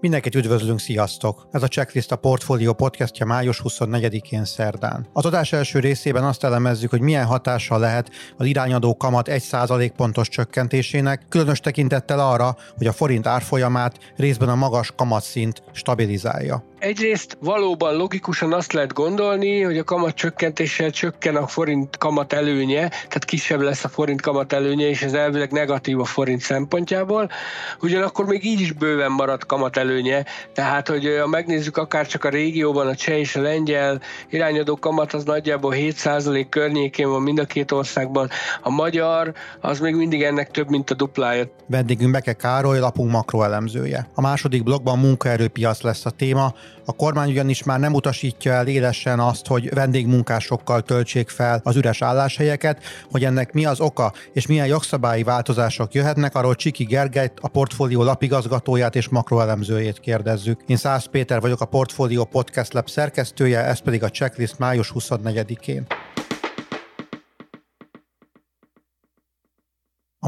Mindenkit üdvözlünk, sziasztok! Ez a Checklist a Portfolio podcastja május 24-én szerdán. Az adás első részében azt elemezzük, hogy milyen hatással lehet az irányadó kamat 1 pontos csökkentésének, különös tekintettel arra, hogy a forint árfolyamát részben a magas kamatszint stabilizálja. Egyrészt valóban logikusan azt lehet gondolni, hogy a kamat csökkentéssel csökken a forint kamat előnye, tehát kisebb lesz a forint kamat előnye, és ez elvileg negatív a forint szempontjából. Ugyanakkor még így is bőven marad kamat előnye, tehát hogy ha megnézzük akár csak a régióban a cseh és a lengyel irányadó kamat az nagyjából 7% környékén van mind a két országban. A magyar az még mindig ennek több, mint a duplája. Vendégünk Beke Károly, lapunk makroelemzője. A második blogban munkaerőpiac lesz a téma, a kormány ugyanis már nem utasítja el élesen azt, hogy vendégmunkásokkal töltsék fel az üres álláshelyeket, hogy ennek mi az oka és milyen jogszabályi változások jöhetnek, arról Csiki Gergelyt, a portfólió lapigazgatóját és makroelemzőjét kérdezzük. Én Szász Péter vagyok, a Portfólió Podcast Lab szerkesztője, ez pedig a checklist május 24-én.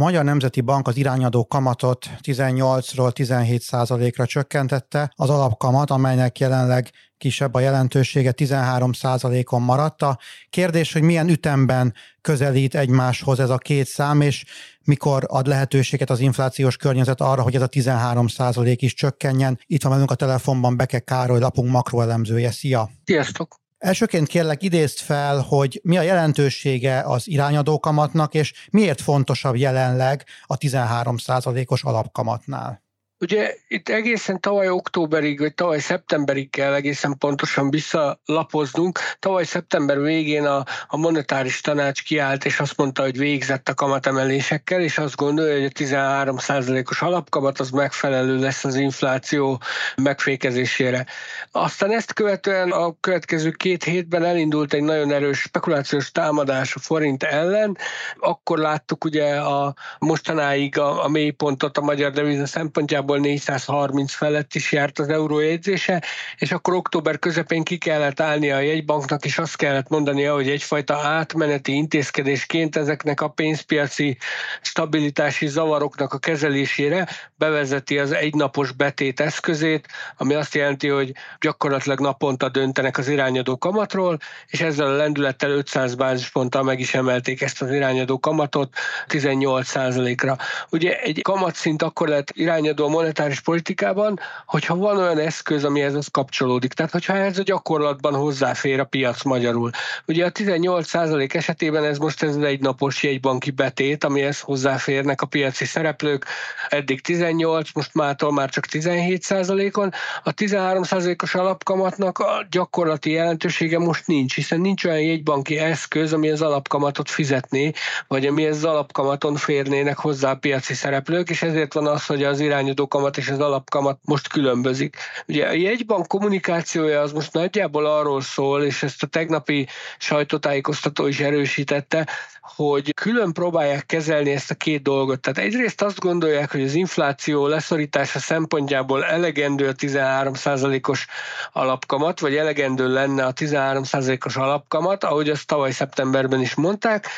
Magyar Nemzeti Bank az irányadó kamatot 18-ról 17% ra csökkentette, az alapkamat, amelynek jelenleg kisebb a jelentősége 13% on maradt. A kérdés, hogy milyen ütemben közelít egymáshoz ez a két szám, és mikor ad lehetőséget az inflációs környezet arra, hogy ez a 13% is csökkenjen. Itt van velünk a telefonban Beke Károly, lapunk makroelemzője. Szia! Sziasztok! Elsőként kérlek idézt fel, hogy mi a jelentősége az irányadó kamatnak, és miért fontosabb jelenleg a 13%-os alapkamatnál. Ugye itt egészen tavaly októberig, vagy tavaly szeptemberig kell egészen pontosan visszalapoznunk. Tavaly szeptember végén a, a monetáris tanács kiállt, és azt mondta, hogy végzett a kamatemelésekkel, és azt gondolja, hogy a 13%-os alapkamat az megfelelő lesz az infláció megfékezésére. Aztán ezt követően a következő két hétben elindult egy nagyon erős spekulációs támadás a forint ellen. Akkor láttuk ugye a mostanáig a, a mélypontot a magyar deviza szempontjából nagyjából 430 felett is járt az eurójegyzése, és akkor október közepén ki kellett állnia a jegybanknak, és azt kellett mondania, hogy egyfajta átmeneti intézkedésként ezeknek a pénzpiaci stabilitási zavaroknak a kezelésére bevezeti az egynapos betét eszközét, ami azt jelenti, hogy gyakorlatilag naponta döntenek az irányadó kamatról, és ezzel a lendülettel 500 bázisponttal meg is emelték ezt az irányadó kamatot 18%-ra. Ugye egy kamatszint akkor lehet irányadó monetáris politikában, hogyha van olyan eszköz, ami ez kapcsolódik. Tehát, hogyha ez a gyakorlatban hozzáfér a piac magyarul. Ugye a 18% esetében ez most ez egy napos jegybanki betét, amihez hozzáférnek a piaci szereplők. Eddig 18, most mától már csak 17%-on. A 13%-os alapkamatnak a gyakorlati jelentősége most nincs, hiszen nincs olyan jegybanki eszköz, ami az alapkamatot fizetné, vagy ami az alapkamaton férnének hozzá a piaci szereplők, és ezért van az, hogy az irányadó kamat és az alapkamat most különbözik. Ugye a jegybank kommunikációja az most nagyjából arról szól, és ezt a tegnapi sajtótájékoztató is erősítette, hogy külön próbálják kezelni ezt a két dolgot. Tehát egyrészt azt gondolják, hogy az infláció leszorítása szempontjából elegendő a 13%-os alapkamat, vagy elegendő lenne a 13%-os alapkamat, ahogy azt tavaly szeptemberben is mondták,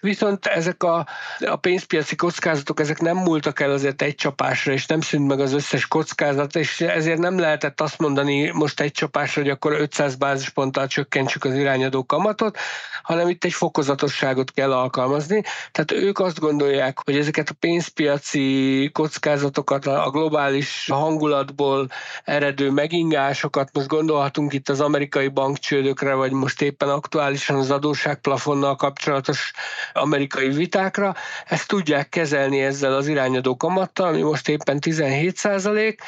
Viszont ezek a, a pénzpiaci kockázatok, ezek nem múltak el azért egy csapásra, és nem szűnt meg az összes kockázat, és ezért nem lehetett azt mondani most egy csapásra, hogy akkor 500 bázisponttal csökkentsük az irányadó kamatot, hanem itt egy fokozatosságot kell alkalmazni. Tehát ők azt gondolják, hogy ezeket a pénzpiaci kockázatokat, a globális hangulatból eredő megingásokat, most gondolhatunk itt az amerikai bankcsődökre, vagy most éppen aktuálisan az adósságplafonnal kapcsolatos amerikai vitákra. Ezt tudják kezelni ezzel az irányadó kamattal, ami most éppen 17 százalék,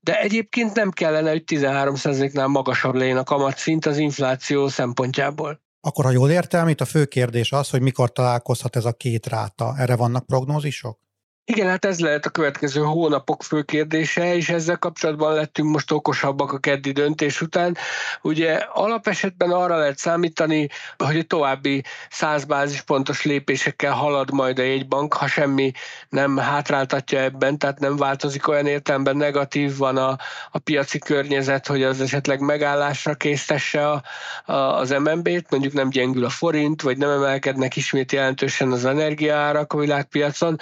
de egyébként nem kellene, hogy 13%-nál magasabb legyen a kamatszint az infláció szempontjából. Akkor, ha jól értem, itt a fő kérdés az, hogy mikor találkozhat ez a két ráta. Erre vannak prognózisok? Igen, hát ez lehet a következő hónapok fő kérdése, és ezzel kapcsolatban lettünk most okosabbak a keddi döntés után. Ugye alapesetben arra lehet számítani, hogy további 100 bázispontos lépésekkel halad majd a jegybank, ha semmi nem hátráltatja ebben, tehát nem változik olyan értelemben negatív van a, a piaci környezet, hogy az esetleg megállásra késztesse a, a, az MNB-t, mondjuk nem gyengül a forint, vagy nem emelkednek ismét jelentősen az energiaárak a világpiacon.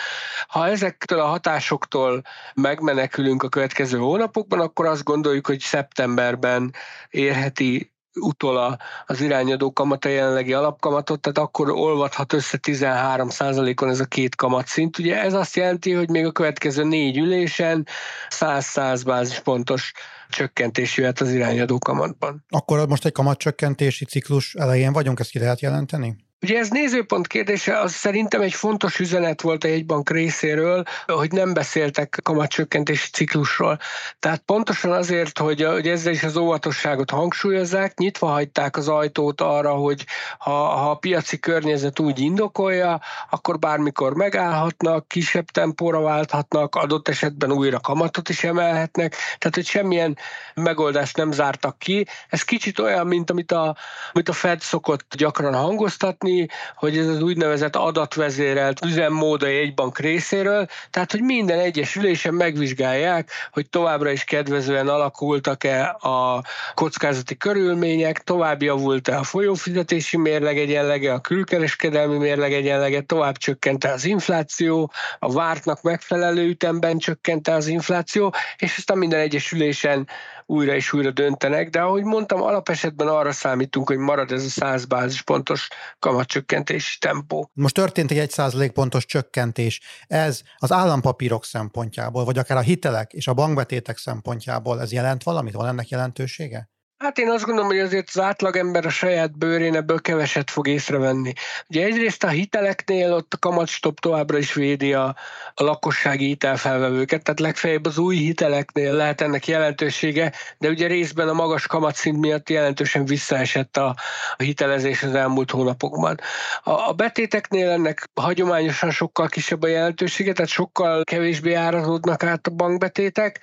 Ha ezektől a hatásoktól megmenekülünk a következő hónapokban, akkor azt gondoljuk, hogy szeptemberben érheti utol az irányadó kamata jelenlegi alapkamatot, tehát akkor olvadhat össze 13 on ez a két kamatszint. Ugye ez azt jelenti, hogy még a következő négy ülésen 100-100 bázispontos csökkentés jöhet az irányadó kamatban. Akkor most egy kamatcsökkentési ciklus elején vagyunk, ezt ki lehet jelenteni? Ugye ez nézőpont kérdése, az szerintem egy fontos üzenet volt a jegybank részéről, hogy nem beszéltek kamatcsökkentési ciklusról. Tehát pontosan azért, hogy, hogy ezzel is az óvatosságot hangsúlyozzák, nyitva hagyták az ajtót arra, hogy ha, ha a piaci környezet úgy indokolja, akkor bármikor megállhatnak, kisebb tempóra válthatnak, adott esetben újra kamatot is emelhetnek, tehát hogy semmilyen megoldást nem zártak ki. Ez kicsit olyan, mint amit a, amit a Fed szokott gyakran hangoztatni, hogy ez az úgynevezett adatvezérelt üzemmód a jegybank részéről, tehát hogy minden egyes ülésen megvizsgálják, hogy továbbra is kedvezően alakultak-e a kockázati körülmények, tovább javult-e a folyófizetési mérleg egyenlege, a külkereskedelmi mérleg egyenlege, tovább csökkente az infláció, a vártnak megfelelő ütemben csökkente az infláció, és aztán minden egyes ülésen újra és újra döntenek, de ahogy mondtam, alapesetben arra számítunk, hogy marad ez a 100 bázispontos kamatcsökkentési tempó. Most történt egy 1 pontos csökkentés. Ez az állampapírok szempontjából, vagy akár a hitelek és a bankbetétek szempontjából ez jelent valamit? Van ennek jelentősége? Hát én azt gondolom, hogy azért az átlagember a saját bőrén ebből keveset fog észrevenni. Ugye egyrészt a hiteleknél ott a kamatstop továbbra is védi a, a lakossági hitelfelvevőket, tehát legfeljebb az új hiteleknél lehet ennek jelentősége, de ugye részben a magas kamatszint miatt jelentősen visszaesett a, a hitelezés az elmúlt hónapokban. A, a betéteknél ennek hagyományosan sokkal kisebb a jelentősége, tehát sokkal kevésbé árazódnak át a bankbetétek.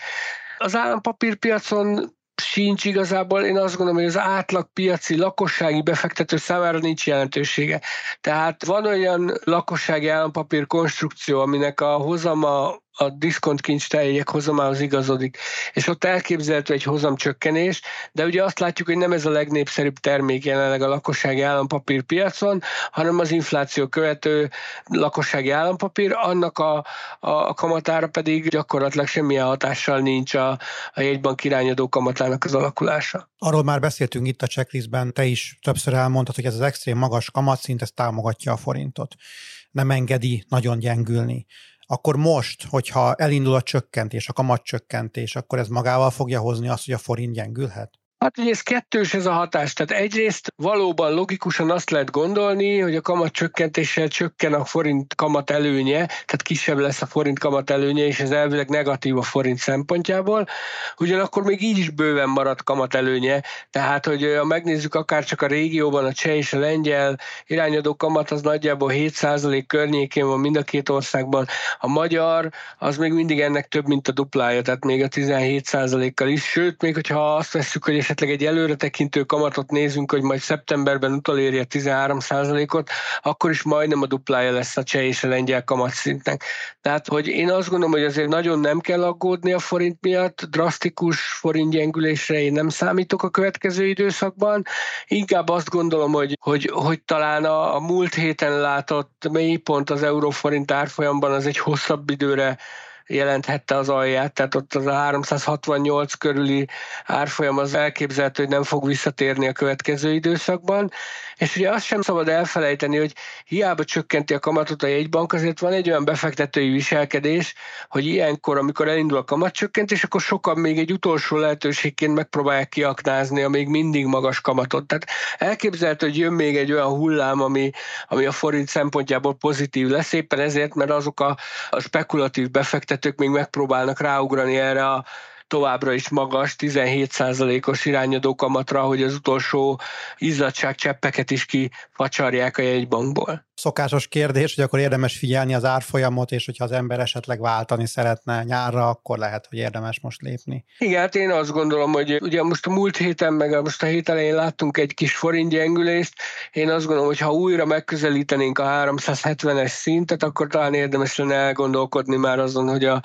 Az állampapírpiacon sincs igazából, én azt gondolom, hogy az átlag piaci lakossági befektető számára nincs jelentősége. Tehát van olyan lakossági állampapír konstrukció, aminek a hozama a diszkont kincstárjegyek hozamához igazodik, és ott elképzelhető egy hozamcsökkenés, de ugye azt látjuk, hogy nem ez a legnépszerűbb termék jelenleg a lakossági állampapír piacon, hanem az infláció követő lakossági állampapír, annak a, a kamatára pedig gyakorlatilag semmilyen hatással nincs a, a jegybank irányadó kamatának az alakulása. Arról már beszéltünk itt a checklistben, te is többször elmondtad, hogy ez az extrém magas kamatszint, ez támogatja a forintot. Nem engedi nagyon gyengülni akkor most, hogyha elindul a csökkentés, a kamatcsökkentés, akkor ez magával fogja hozni azt, hogy a forint gyengülhet? Hát ugye ez kettős ez a hatás. Tehát egyrészt valóban logikusan azt lehet gondolni, hogy a kamat csökkentéssel csökken a forint kamat előnye, tehát kisebb lesz a forint kamat előnye, és ez elvileg negatív a forint szempontjából. Ugyanakkor még így is bőven marad kamat előnye, tehát hogy ha megnézzük akár csak a régióban a cseh és a lengyel irányadó kamat az nagyjából 7% környékén van mind a két országban. A magyar az még mindig ennek több, mint a duplája, tehát még a 17%-kal is, sőt, még hogyha azt veszük, hogy esetleg egy előretekintő kamatot nézünk, hogy majd szeptemberben utolérje 13%-ot, akkor is majdnem a duplája lesz a cseh és a lengyel kamatszintnek. Tehát, hogy én azt gondolom, hogy azért nagyon nem kell aggódni a forint miatt, drasztikus forint gyengülésre én nem számítok a következő időszakban, inkább azt gondolom, hogy, hogy, hogy talán a, a múlt héten látott mélypont az euróforint árfolyamban az egy hosszabb időre jelenthette az alját, tehát ott az a 368 körüli árfolyam az elképzelhető, hogy nem fog visszatérni a következő időszakban, és ugye azt sem szabad elfelejteni, hogy hiába csökkenti a kamatot a jegybank, azért van egy olyan befektetői viselkedés, hogy ilyenkor, amikor elindul a kamatcsökkentés, akkor sokan még egy utolsó lehetőségként megpróbálják kiaknázni a még mindig magas kamatot. Tehát elképzelhető, hogy jön még egy olyan hullám, ami, ami a forint szempontjából pozitív lesz, éppen ezért, mert azok a, a spekulatív befektetők még megpróbálnak ráugrani erre a továbbra is magas, 17%-os irányadó kamatra, hogy az utolsó izzadságcseppeket is kifacsarják a jegybankból. Szokásos kérdés, hogy akkor érdemes figyelni az árfolyamot, és hogyha az ember esetleg váltani szeretne nyárra, akkor lehet, hogy érdemes most lépni. Igen, hát én azt gondolom, hogy ugye most a múlt héten, meg most a hét elején láttunk egy kis forintgyengülést. Én azt gondolom, hogy ha újra megközelítenénk a 370-es szintet, akkor talán érdemes lenne elgondolkodni már azon, hogy a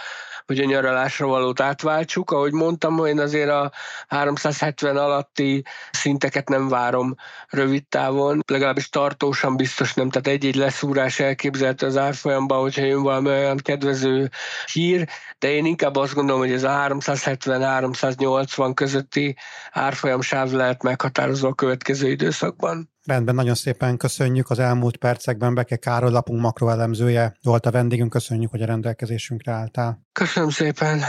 hogy a nyaralásra valót átváltsuk. Ahogy mondtam, én azért a 370 alatti szinteket nem várom rövid távon, legalábbis tartósan biztos nem, tehát egy-egy leszúrás elképzelhető az árfolyamban, hogyha jön valami olyan kedvező hír, de én inkább azt gondolom, hogy ez a 370-380 közötti árfolyam sáv lehet meghatározó a következő időszakban. Rendben, nagyon szépen köszönjük. Az elmúlt percekben Beke Károly lapunk makroelemzője volt a vendégünk. Köszönjük, hogy a rendelkezésünkre álltál. Köszönöm szépen.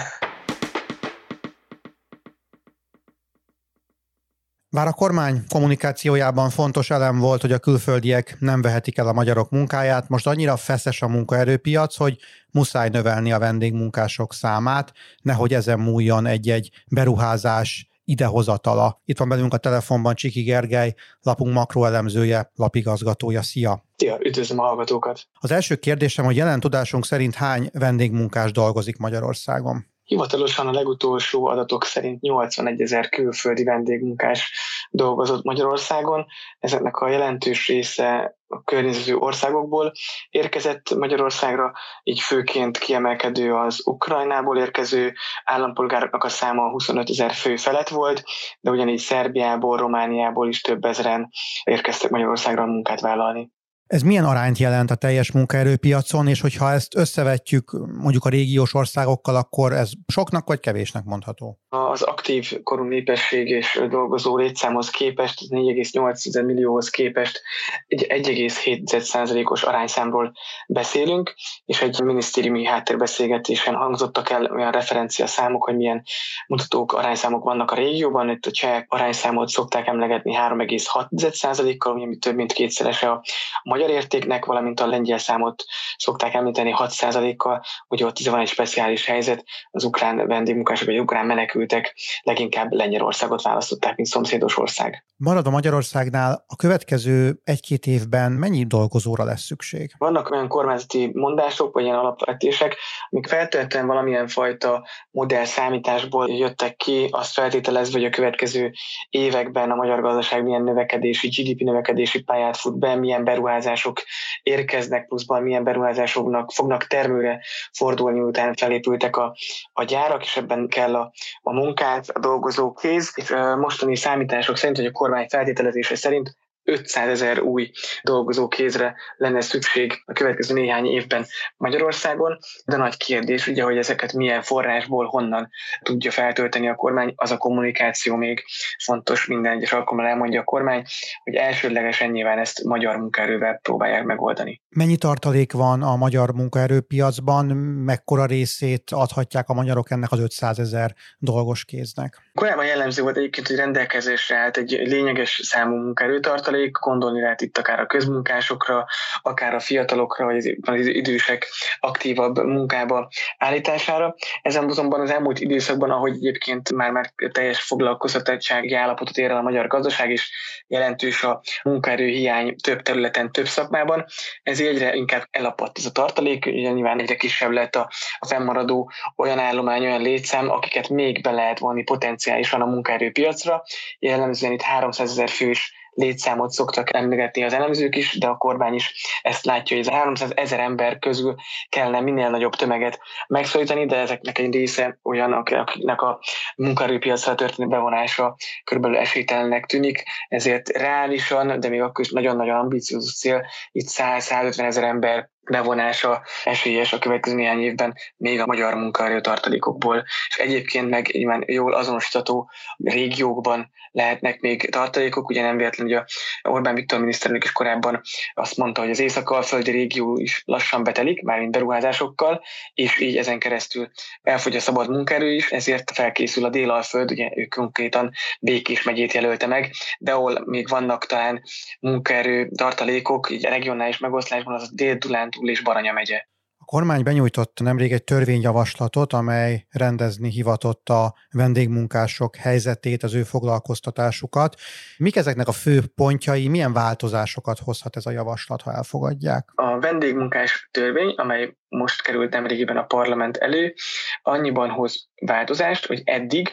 Bár a kormány kommunikációjában fontos elem volt, hogy a külföldiek nem vehetik el a magyarok munkáját, most annyira feszes a munkaerőpiac, hogy muszáj növelni a vendégmunkások számát, nehogy ezen múljon egy-egy beruházás idehozatala. Itt van bennünk a telefonban Csiki Gergely, lapunk makroelemzője, lapigazgatója. Szia! Szia, üdvözlöm a hallgatókat! Az első kérdésem, hogy jelen tudásunk szerint hány vendégmunkás dolgozik Magyarországon? Hivatalosan a legutolsó adatok szerint 81 ezer külföldi vendégmunkás dolgozott Magyarországon. Ezeknek a jelentős része a környező országokból érkezett Magyarországra, így főként kiemelkedő az Ukrajnából érkező állampolgároknak a száma 25 ezer fő felett volt, de ugyanígy Szerbiából, Romániából is több ezeren érkeztek Magyarországra a munkát vállalni. Ez milyen arányt jelent a teljes munkaerőpiacon, és hogyha ezt összevetjük mondjuk a régiós országokkal, akkor ez soknak vagy kevésnek mondható? Az aktív korú népesség és dolgozó létszámhoz képest, 4,8 millióhoz képest egy 1,7%-os arányszámról beszélünk, és egy minisztériumi háttérbeszélgetésen hangzottak el olyan referencia számok, hogy milyen mutatók, arányszámok vannak a régióban. Itt a cseh arányszámot szokták emlegetni 3,6%-kal, ami több mint kétszerese a magyar értéknek, valamint a lengyel számot szokták említeni 6%-kal, hogy ott van egy speciális helyzet, az ukrán vendégmunkások vagy ukrán menekültek leginkább Lengyelországot választották, mint szomszédos ország. Marad a Magyarországnál a következő egy-két évben mennyi dolgozóra lesz szükség? Vannak olyan kormányzati mondások, vagy ilyen alapvetések, amik feltétlenül valamilyen fajta modell számításból jöttek ki, azt feltételezve, hogy a következő években a magyar gazdaság milyen növekedési, GDP növekedési pályát fut be, milyen beruházás beruházások érkeznek, pluszban milyen beruházásoknak fognak termőre fordulni, után felépültek a, a gyárak, és ebben kell a, a munkát, a dolgozók kéz. És mostani számítások szerint, hogy a kormány feltételezése szerint 500 ezer új dolgozó kézre lenne szükség a következő néhány évben Magyarországon, de nagy kérdés ugye, hogy ezeket milyen forrásból, honnan tudja feltölteni a kormány, az a kommunikáció még fontos, minden egyes alkalommal elmondja a kormány, hogy elsődlegesen nyilván ezt magyar munkaerővel próbálják megoldani. Mennyi tartalék van a magyar munkaerőpiacban, mekkora részét adhatják a magyarok ennek az 500 ezer dolgos kéznek? Korábban jellemző volt egyébként, hogy rendelkezésre állt egy lényeges számú munkaerőtartalék, gondolni lehet itt akár a közmunkásokra, akár a fiatalokra, vagy az idősek aktívabb munkába állítására. Ezen azonban az elmúlt időszakban, ahogy egyébként már, már teljes foglalkoztatottsági állapotot ér el a magyar gazdaság, és jelentős a munkaerőhiány több területen, több szakmában, ez egyre inkább elapadt ez a tartalék, ugye nyilván egyre kisebb lett a, a fennmaradó olyan állomány, olyan létszám, akiket még be lehet vonni potenciálisan a munkaerőpiacra. Jellemzően itt 300 ezer fős létszámot szoktak emlegetni az elemzők is, de a kormány is ezt látja, hogy ez a 300 ezer ember közül kellene minél nagyobb tömeget megszólítani, de ezeknek egy része olyan, akiknek a munkaerőpiacra történő bevonása körülbelül esélytelennek tűnik, ezért reálisan, de még akkor is nagyon-nagyon ambiciózus cél, itt 100-150 ezer ember bevonása esélyes a következő néhány évben még a magyar munkaerő tartalékokból, és egyébként meg nyilván jól azonosítható régiókban lehetnek még tartalékok, ugye nem véletlen, hogy a Orbán Viktor miniszterelnök is korábban azt mondta, hogy az észak-alföldi régió is lassan betelik, mármint beruházásokkal, és így ezen keresztül elfogy a szabad munkaerő is, ezért felkészül a délalföld, ugye ők konkrétan Békés megyét jelölte meg, de ahol még vannak talán munkaerő tartalékok, így a regionális megoszlásban az a dél túl és Baranya megye. A kormány benyújtott nemrég egy törvényjavaslatot, amely rendezni hivatott a vendégmunkások helyzetét, az ő foglalkoztatásukat. Mik ezeknek a fő pontjai, milyen változásokat hozhat ez a javaslat, ha elfogadják? A vendégmunkás törvény, amely most került nemrégiben a parlament elő, annyiban hoz változást, hogy eddig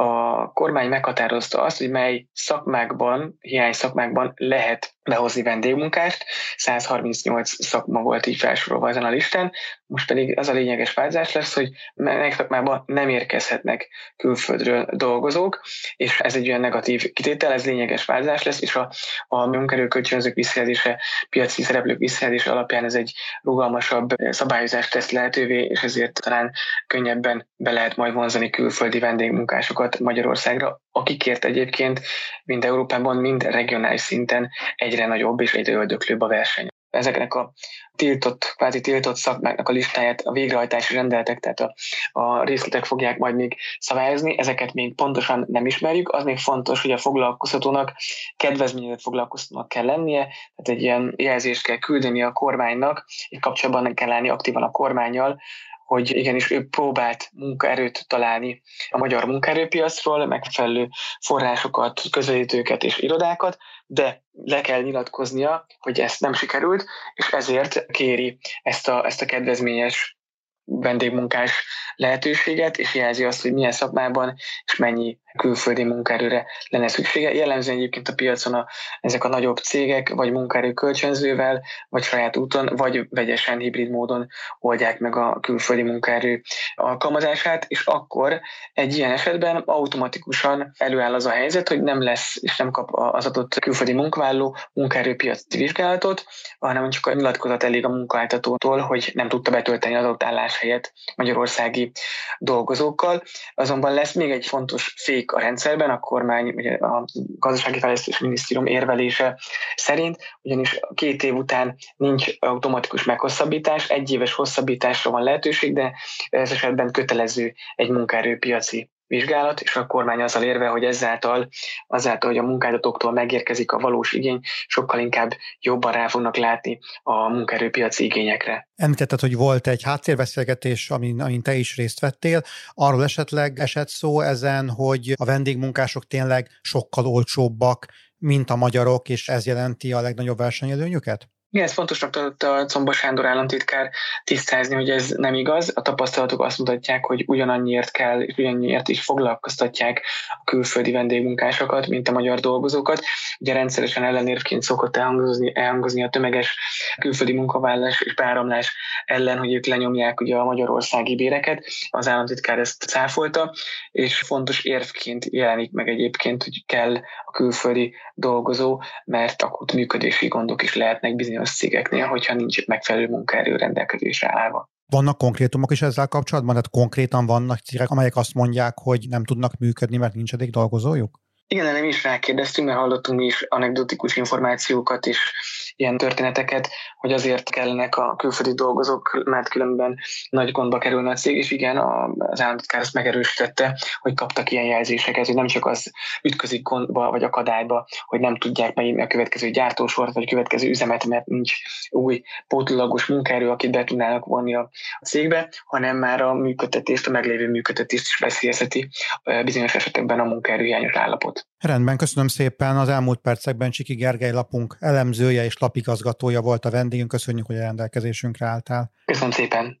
a kormány meghatározta azt, hogy mely szakmákban, hiány szakmákban lehet behozni vendégmunkást. 138 szakma volt így felsorolva ezen a listán. Most pedig az a lényeges változás lesz, hogy melyik szakmában nem érkezhetnek külföldről dolgozók, és ez egy olyan negatív kitétel, ez lényeges változás lesz, és a, a munkerőkölcsönzők visszajelzése, piaci szereplők visszajelzése alapján ez egy rugalmasabb szabályozást tesz lehetővé, és ezért talán könnyebben be lehet majd vonzani külföldi vendégmunkásokat Magyarországra, akikért egyébként mind Európában, mind regionális szinten egyre nagyobb és egyre öldöklőbb a verseny. Ezeknek a tiltott, kvázi tiltott szakmáknak a listáját a végrehajtási rendeletek, tehát a, a részletek fogják majd még szabályozni, ezeket még pontosan nem ismerjük. Az még fontos, hogy a foglalkoztatónak kedvezményezett foglalkoztatónak kell lennie, tehát egy ilyen jelzést kell küldeni a kormánynak, és kapcsolatban kell állni aktívan a kormányjal, hogy igenis ő próbált munkaerőt találni a magyar munkaerőpiacról, megfelelő forrásokat, közelítőket és irodákat, de le kell nyilatkoznia, hogy ezt nem sikerült, és ezért kéri ezt a, ezt a kedvezményes vendégmunkás lehetőséget, és jelzi azt, hogy milyen szakmában és mennyi külföldi munkaerőre lenne szüksége. Jellemzően egyébként a piacon a, ezek a nagyobb cégek vagy munkaerő kölcsönzővel, vagy saját úton, vagy vegyesen hibrid módon oldják meg a külföldi munkaerő alkalmazását, és akkor egy ilyen esetben automatikusan előáll az a helyzet, hogy nem lesz és nem kap az adott külföldi munkavállaló munkaerőpiaci vizsgálatot, hanem csak a nyilatkozat elég a munkáltatótól, hogy nem tudta betölteni az adott álláshelyet magyarországi dolgozókkal. Azonban lesz még egy fontos fél a rendszerben, a kormány, ugye a gazdasági fejlesztés minisztérium érvelése szerint, ugyanis két év után nincs automatikus meghosszabbítás, egy éves hosszabbításra van lehetőség, de ez esetben kötelező egy munkaerőpiaci vizsgálat, és a kormány azzal érve, hogy ezáltal, azáltal, hogy a munkáltatóktól megérkezik a valós igény, sokkal inkább jobban rá fognak látni a munkaerőpiaci igényekre. Említetted, hogy volt egy háttérveszélgetés, amin, amin te is részt vettél. Arról esetleg esett szó ezen, hogy a vendégmunkások tényleg sokkal olcsóbbak, mint a magyarok, és ez jelenti a legnagyobb versenyelőnyüket? Igen, ez fontosnak tartotta a Comba Sándor államtitkár tisztázni, hogy ez nem igaz. A tapasztalatok azt mutatják, hogy ugyanannyiért kell, és ugyanannyiért is foglalkoztatják a külföldi vendégmunkásokat, mint a magyar dolgozókat. Ugye rendszeresen ellenérvként szokott elhangozni, elhangozni a tömeges külföldi munkavállalás és beáramlás ellen, hogy ők lenyomják ugye a magyarországi béreket. Az államtitkár ezt cáfolta, és fontos érvként jelenik meg egyébként, hogy kell a külföldi dolgozó, mert akut működési gondok is lehetnek bizonyos bizonyos cégeknél, hogyha nincs megfelelő munkaerő rendelkezésre állva. Vannak konkrétumok is ezzel kapcsolatban? Tehát konkrétan vannak cégek, amelyek azt mondják, hogy nem tudnak működni, mert nincs eddig dolgozójuk? Igen, nem is rákérdeztünk, mert hallottunk mi is anekdotikus információkat és ilyen történeteket, hogy azért kellenek a külföldi dolgozók, mert különben nagy gondba kerülne a cég, és igen, az államtitkár ezt megerősítette, hogy kaptak ilyen jelzéseket, hogy nem csak az ütközik gondba vagy akadályba, hogy nem tudják megint a következő gyártósort vagy a következő üzemet, mert nincs új pótlagos munkaerő, akit be tudnának vonni a cégbe, hanem már a működtetést, a meglévő működtetést is veszélyezheti bizonyos esetekben a munkaerőhiányos állapot. Rendben, köszönöm szépen. Az elmúlt percekben Csiki Gergely lapunk elemzője és lapigazgatója volt a vendégünk. Köszönjük, hogy a rendelkezésünkre álltál. Köszönöm szépen.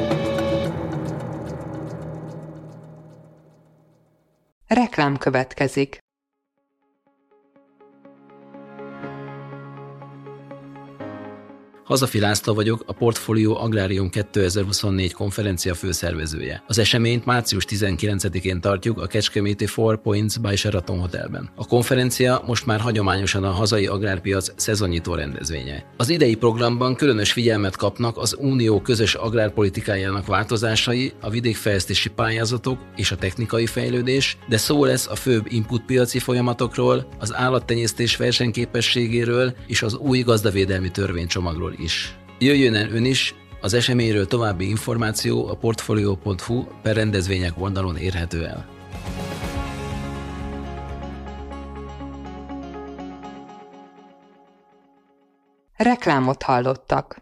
Reklám következik. Hazafi László vagyok, a Portfolio Agrárium 2024 konferencia főszervezője. Az eseményt március 19-én tartjuk a Kecskeméti Four Points by Sheraton Hotelben. A konferencia most már hagyományosan a hazai agrárpiac szezonnyitó rendezvénye. Az idei programban különös figyelmet kapnak az Unió közös agrárpolitikájának változásai, a vidékfejlesztési pályázatok és a technikai fejlődés, de szó lesz a főbb inputpiaci folyamatokról, az állattenyésztés versenyképességéről és az új gazdavédelmi törvénycsomagról is. Jöjjön el ön is, az eseményről további információ a portfolio.hu per rendezvények oldalon érhető el. Reklámot hallottak.